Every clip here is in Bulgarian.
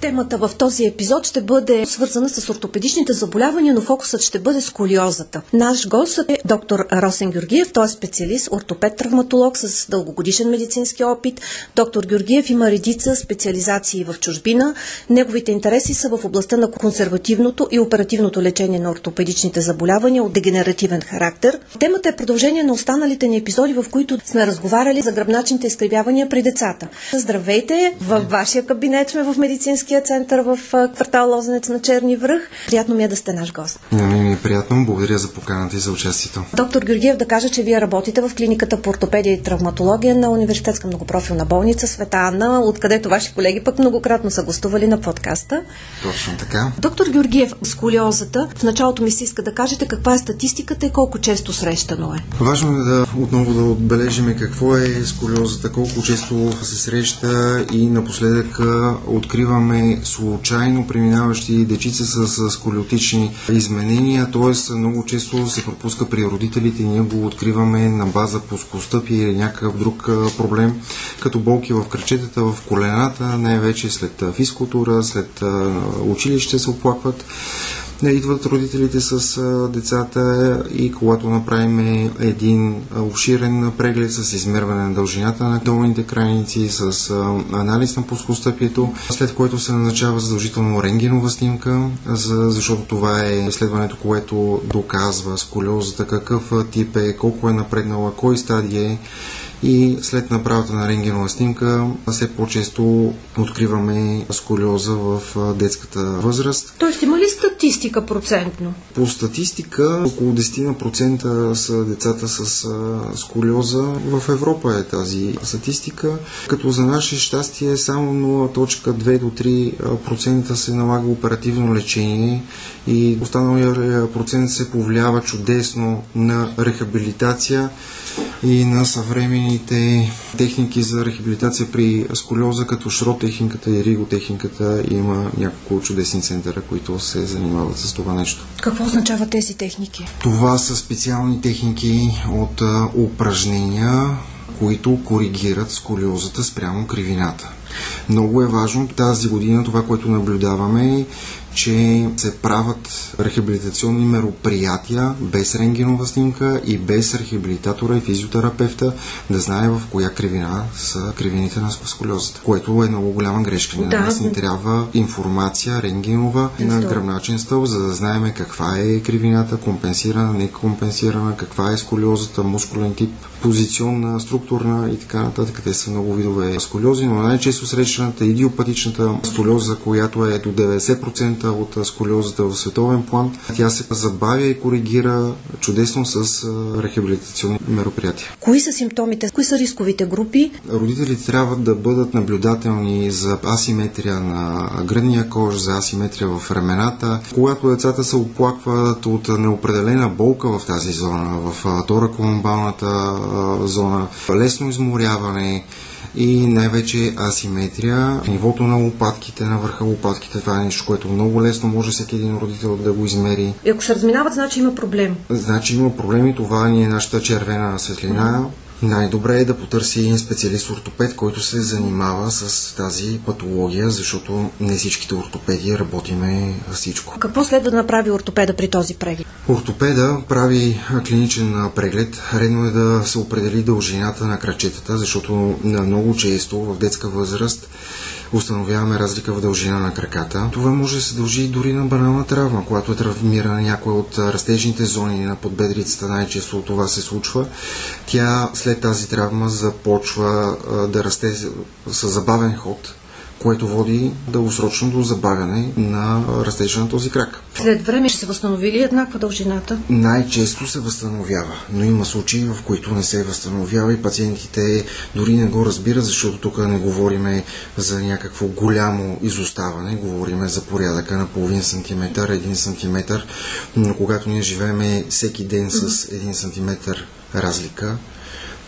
Темата в този епизод ще бъде свързана с ортопедичните заболявания, но фокусът ще бъде сколиозата. Наш гост е доктор Росен Георгиев, той е специалист, ортопед-травматолог с дългогодишен медицински опит. Доктор Георгиев има редица специализации в чужбина. Неговите интереси са в областта на консервативното и оперативното лечение на ортопедичните заболявания от дегенеративен характер. Темата е продължение на останалите ни епизоди, в които сме разговаряли за гръбначните изкривявания при децата. Здравейте! Във вашия кабинет сме в медицински медицинския център в квартал Лозенец на Черни връх. Приятно ми е да сте наш гост. На мен ми е приятно. Благодаря за поканата и за участието. Доктор Георгиев, да кажа, че вие работите в клиниката по ортопедия и травматология на Университетска многопрофилна болница Света Анна, откъдето ваши колеги пък многократно са гостували на подкаста. Точно така. Доктор Георгиев, сколиозата, в началото ми се иска да кажете каква е статистиката и колко често срещано е. Важно е да отново да отбележим какво е сколиозата, колко често се среща и напоследък откриваме случайно преминаващи дечица с сколиотични изменения, т.е. много често се пропуска при родителите и ние го откриваме на база плоскостъпи или някакъв друг проблем, като болки в кръчетата, в колената, най-вече след физкултура, след училище се оплакват идват родителите с децата и когато направим един обширен преглед с измерване на дължината на долните крайници, с анализ на плоскостъпието, след което се назначава задължително рентгенова снимка, за, защото това е изследването, което доказва сколиозата, какъв тип е, колко е напреднала, кой стадий е и след направата на рентгенова снимка все по-често откриваме сколиоза в детската възраст. Тоест има ли статистика процентно? По статистика около 10% са децата с сколиоза. В Европа е тази статистика, като за наше щастие само 0.2 до 3% се налага оперативно лечение и останалия процент се повлиява чудесно на рехабилитация и на съвременните техники за рехабилитация при сколиоза, като шротехниката и риготехниката. Има няколко чудесни центъра, които се занимават с това нещо. Какво означава тези техники? Това са специални техники от упражнения, които коригират сколиозата спрямо кривината. Много е важно тази година това, което наблюдаваме че се правят рехабилитационни мероприятия без рентгенова снимка и без рехабилитатора и физиотерапевта да знае в коя кривина са кривините на сколиозата, което е много голяма грешка. Да. На нас ни трябва информация рентгенова на гръбначен стълб, за да знаем каква е кривината, компенсирана, некомпенсирана, каква е сколиозата, мускулен тип, позиционна, структурна и така нататък. Те са много видове сколиози, но най-често срещаната идиопатичната сколиоза, която е до 90% от сколиозата в световен план, тя се забавя и коригира чудесно с рехабилитационни мероприятия. Кои са симптомите? Кои са рисковите групи? Родителите трябва да бъдат наблюдателни за асиметрия на гръдния кож, за асиметрия в рамената. Когато децата се оплакват от неопределена болка в тази зона, в тораколумбалната зона, лесно изморяване, и най-вече асиметрия. Нивото на лопатките, на върха лопатките, това е нещо, което много лесно може всеки един родител да го измери. И ако се разминават, значи има проблем. Значи има проблеми, това ни е нашата червена светлина. Най-добре е да потърси един специалист ортопед, който се занимава с тази патология, защото не всичките ортопеди работиме всичко. Какво следва да направи ортопеда при този преглед? Ортопеда прави клиничен преглед. Редно е да се определи дължината на крачетата, защото много често в детска възраст установяваме разлика в дължина на краката. Това може да се дължи дори на банална травма, когато е травмирана някоя от растежните зони на подбедрицата, най-често това се случва. Тя след тази травма започва да расте с забавен ход, което води дългосрочно до забавяне на растежа на този крак. След време ще се възстанови ли еднаква дължината? Най-често се възстановява, но има случаи, в които не се възстановява и пациентите дори не го разбират, защото тук не говориме за някакво голямо изоставане, говориме за порядъка на половин сантиметър, един сантиметър, но когато ние живееме всеки ден с един сантиметър разлика,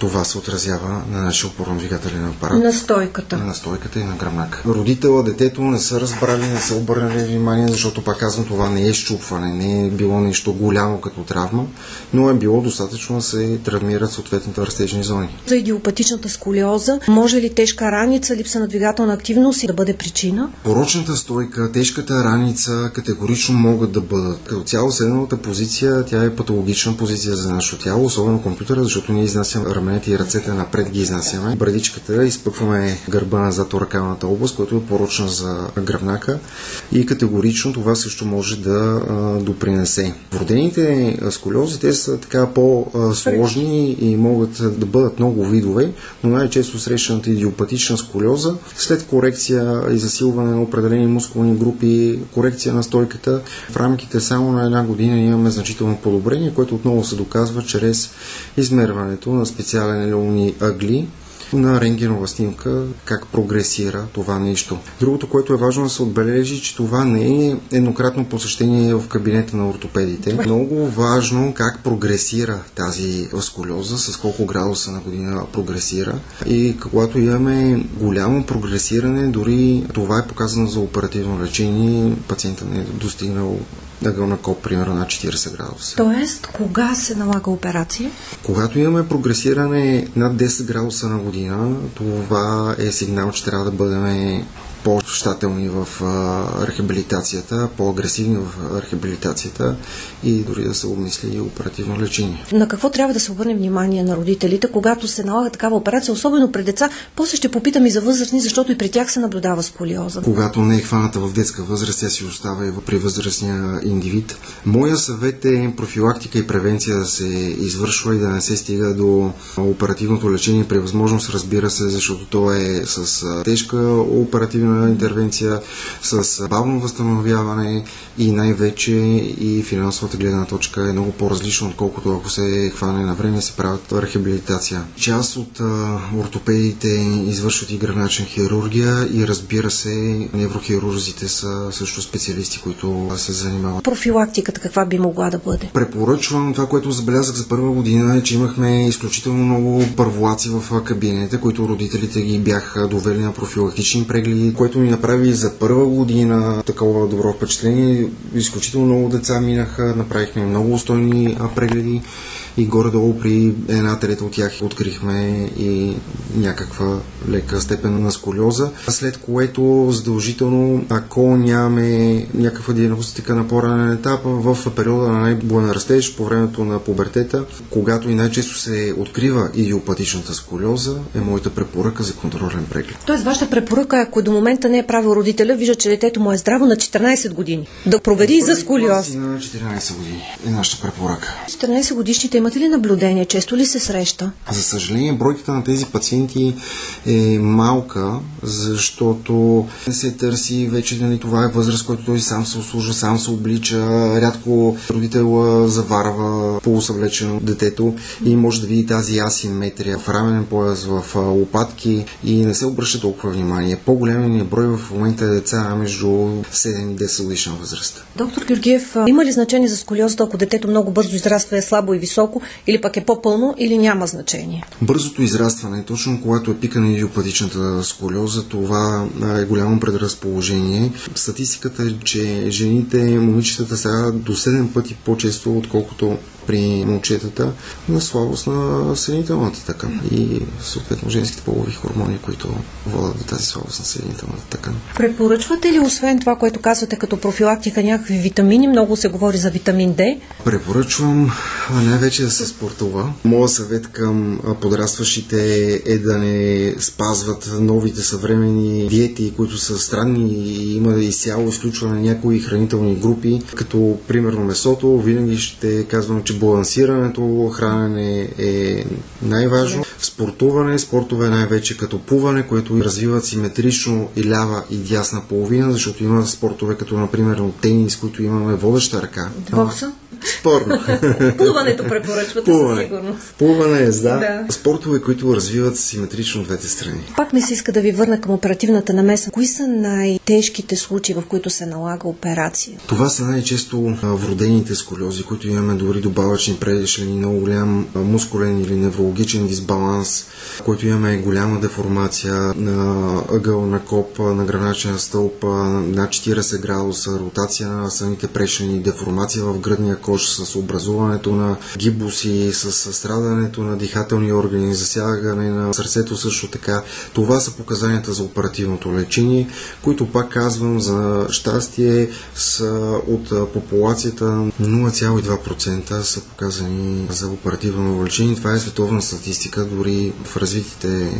това се отразява на нашия опорно-двигателен апарат. На стойката. На стойката и на гръбнака. Родителът, детето не са разбрали, не са обърнали внимание, защото пак казвам, това не е щупване, не е било нещо голямо като травма, но е било достатъчно да се травмират съответните растежни зони. За идиопатичната сколиоза, може ли тежка раница, липса на двигателна активност и да бъде причина? Порочната стойка, тежката раница категорично могат да бъдат. Като цяло седналата позиция, тя е патологична позиция за нашето тяло, особено компютъра, защото ние изнасяме раменете и ръцете напред ги изнасяме. Брадичката изпъкваме гърба назад ръкавната област, която е порочна за гръбнака и категорично това също може да допринесе. Вродените сколиози, те са така по-сложни и могат да бъдат много видове, но най-често срещаната идиопатична сколиоза след корекция и засилване на определени мускулни групи, корекция на стойката, в рамките само на една година имаме значително подобрение, което отново се доказва чрез измерването на специален елеони ъгли, на рентгенова снимка как прогресира това нещо. Другото, което е важно да се отбележи, че това не е еднократно посещение в кабинета на ортопедите. Много важно как прогресира тази сколиоза, с колко градуса на година прогресира. И когато имаме голямо прогресиране, дори това е показано за оперативно лечение, пациента не е достигнал ъгъл на коп, примерно на 40 градуса. Тоест, кога се налага операция? Когато имаме прогресиране над 10 градуса на година, това е сигнал, че трябва да бъдем по-щателни в рехабилитацията, по-агресивни в рехабилитацията и дори да се обмисли и оперативно лечение. На какво трябва да се обърне внимание на родителите, когато се налага такава операция, особено при деца? После ще попитам и за възрастни, защото и при тях се наблюдава сколиоза. Когато не е хваната в детска възраст, тя си остава и при възрастния индивид. Моя съвет е профилактика и превенция да се извършва и да не се стига до оперативното лечение при възможност, разбира се, защото то е с тежка оперативна интервенция, с бавно възстановяване и най-вече и финансовата гледна точка е много по-различно, отколкото ако се хване на време се правят рехабилитация. Част от а, ортопедите извършват и гръбначна хирургия и разбира се, неврохирурзите са също специалисти, които се занимават. Профилактиката каква би могла да бъде? Препоръчвам това, което забелязах за първа година е, че имахме изключително много първолаци в кабинете, които родителите ги бяха довели на профилактични прегледи, което ми направи за първа година такова добро впечатление. Изключително много деца минаха, направихме много устойни прегледи и горе-долу при една трета от тях открихме и някаква лека степен на сколиоза, след което задължително, ако нямаме някаква диагностика на по-ранен етап, в периода на най-буен растеж, по времето на пубертета, когато и най-често се открива идиопатичната сколиоза, е моята препоръка за контролен преглед. Тоест, вашата препоръка, ако до момента не е правил родителя, вижда, че детето му е здраво на 14 години, да провери за сколиоз. На 14 години е нашата препоръка. 14 годишните имате ли наблюдение? Често ли се среща? За съжаление, бройката на тези пациенти е малка, защото се търси вече нали, това е възраст, който той сам се услужа, сам се облича. Рядко родител заварва полусъвлечено детето и може да види тази асиметрия в раменен пояс, в лопатки и не се обръща толкова внимание. По-големият брой в момента е деца между 7 и 10 годишна възраст. Доктор Георгиев, има ли значение за сколиозата, ако детето много бързо израства, е слабо и високо, или пък е по-пълно, или няма значение? Бързото израстване, точно когато е пика на идиопатичната сколиоза, това е голямо предразположение. Статистиката е, че жените, момичетата са до 7 пъти по-често, отколкото при момчетата на слабост на съединителната тъкан и съответно женските полови хормони, които водят до тази слабост на съединителната тъкан. Препоръчвате ли освен това, което казвате като профилактика някакви витамини? Много се говори за витамин D. Препоръчвам най-вече да се спортува. Моя съвет към подрастващите е да не спазват новите съвремени диети, които са странни и има изцяло изключване на някои хранителни групи, като примерно месото. Винаги ще казвам, че балансирането, хранене е най-важно. Спортуване, спортове най-вече като пуване, което развиват симетрично и лява и дясна половина, защото има спортове като например тенис, които имаме водеща ръка. Бокса? Спорно. Плуването препоръчвате Плуване. със сигурност. Плуване, е, да. да. Спортове, които развиват симетрично двете страни. Пак ми се иска да ви върна към оперативната намеса. Кои са най-тежките случаи, в които се налага операция? Това са най-често вродените сколиози, които имаме дори добавъчни предишлени, много голям мускулен или неврологичен дисбаланс, който имаме голяма деформация на ъгъл на коп, на граначен стълб, на 40 градуса, ротация на самите прешени, деформация в гръдния кош с образуването на гибуси, с страдането на дихателни органи, засягане на сърцето също така. Това са показанията за оперативното лечение, които пак казвам за щастие са от популацията 0,2% са показани за оперативно лечение. Това е световна статистика, дори в развитите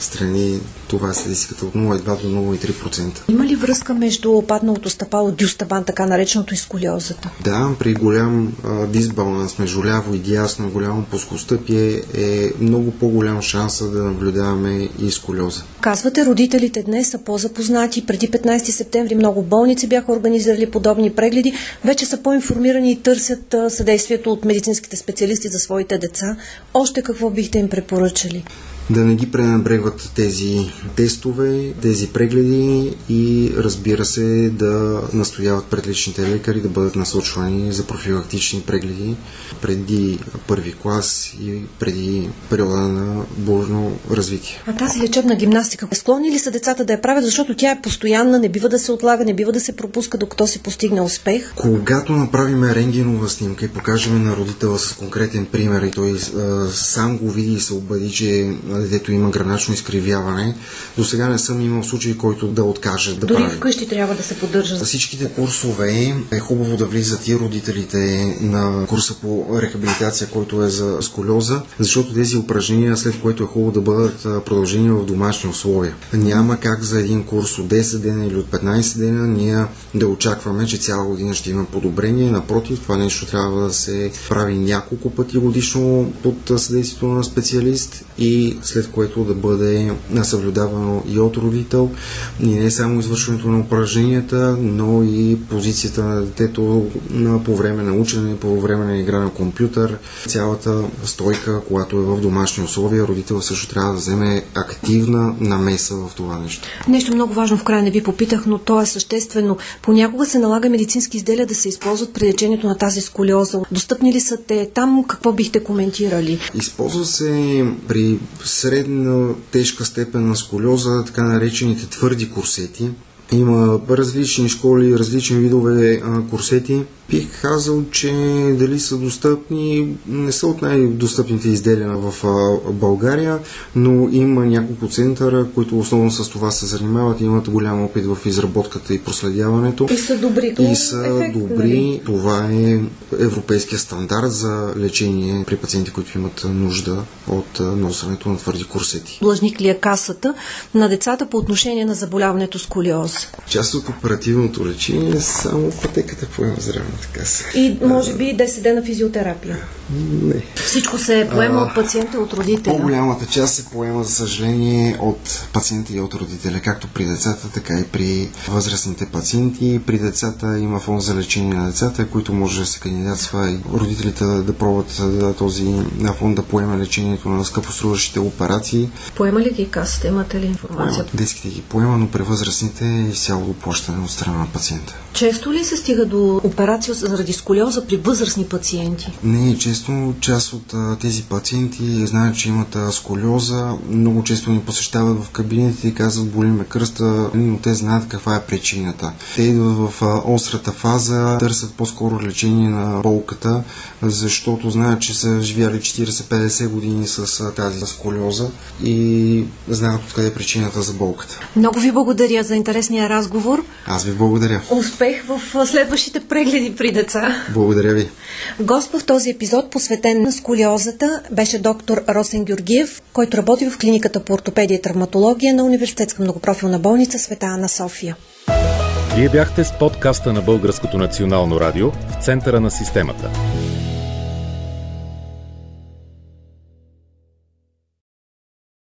страни това статистиката от 0,2 до 0,3%. Има ли връзка между падналото стъпало дюстабан, така нареченото и сколиозата? Да, при голям а, дисбаланс между ляво и дясно, голямо плоскостъпие е много по-голям шанса да наблюдаваме и сколиоза. Казвате, родителите днес са по-запознати. Преди 15 септември много болници бяха организирали подобни прегледи. Вече са по-информирани и търсят съдействието от медицинските специалисти за своите деца. Още какво бихте им препоръчали? Да не ги пренебрегват тези тестове, тези прегледи и разбира се да настояват пред личните лекари да бъдат насочвани за профилактични прегледи преди първи клас и преди периода на бурно развитие. А тази лечебна гимнастика, склонни ли са децата да я правят, защото тя е постоянна, не бива да се отлага, не бива да се пропуска, докато се постигне успех? Когато направим рентгенова снимка и покажем на родителя с конкретен пример и той а, сам го види и се убеди, че детето има граначно изкривяване. До сега не съм имал случай, който да откаже да Дори прави. вкъщи трябва да се поддържа. Всичките курсове е хубаво да влизат и родителите на курса по рехабилитация, който е за сколиоза, защото тези упражнения, след което е хубаво да бъдат продължени в домашни условия. Няма как за един курс от 10 дена или от 15 дена ние да очакваме, че цяла година ще има подобрение. Напротив, това нещо трябва да се прави няколко пъти годишно под съдействието на специалист и след което да бъде съблюдавано и от родител, и не само извършването на упражненията, но и позицията на детето на, по време на учене, по време на игра на компютър, цялата стойка, когато е в домашни условия, родител също трябва да вземе активна намеса в това нещо. Нещо много важно в края не ви попитах, но то е съществено. Понякога се налага медицински изделия да се използват при лечението на тази сколиоза. Достъпни ли са те? Там какво бихте коментирали? Използва се при средна тежка степен на сколиоза, така наречените твърди курсети. Има различни школи, различни видове а, курсети. Бих казал, че дали са достъпни, не са от най-достъпните изделия в България, но има няколко центъра, които основно с това се занимават и имат голям опит в изработката и проследяването. И са добри. И са ефект, добри. Нали? Това е европейския стандарт за лечение при пациенти, които имат нужда от носенето на твърди курсети. Длъжник ли е касата на децата по отношение на заболяването с колиоз? Част от оперативното лечение е само пътеката поема здраве така се. И може би 10 дена физиотерапия. Не. Всичко се поема а, от пациента, от родителя. По-голямата част се поема, за съжаление, от пациента и от родителя, както при децата, така и при възрастните пациенти. При децата има фонд за лечение на децата, които може да се кандидатства и родителите да, да пробват да, този фонд да поема лечението на скъпоструващите операции. Поема ли ги касата? Имате ли информация? Поема. Детските ги поема, но при възрастните е изцяло плащане от страна на пациента. Често ли се стига до операция заради сколиоза при възрастни пациенти? Не, често част от а, тези пациенти знаят, че имат а, сколиоза. Много често ни посещават в кабинетите и казват, боли ме кръста, но те знаят каква е причината. Те идват в а, острата фаза, търсят по-скоро лечение на болката, защото знаят, че са живяли 40-50 години с а, тази сколиоза и знаят откъде е причината за болката. Много ви благодаря за интересния разговор. Аз ви благодаря. Успех в следващите прегледи при деца. Благодаря ви. Гост в този епизод, посветен на сколиозата, беше доктор Росен Георгиев, който работи в клиниката по ортопедия и травматология на Университетска многопрофилна болница Света Ана София. Вие бяхте с подкаста на Българското национално радио в центъра на системата.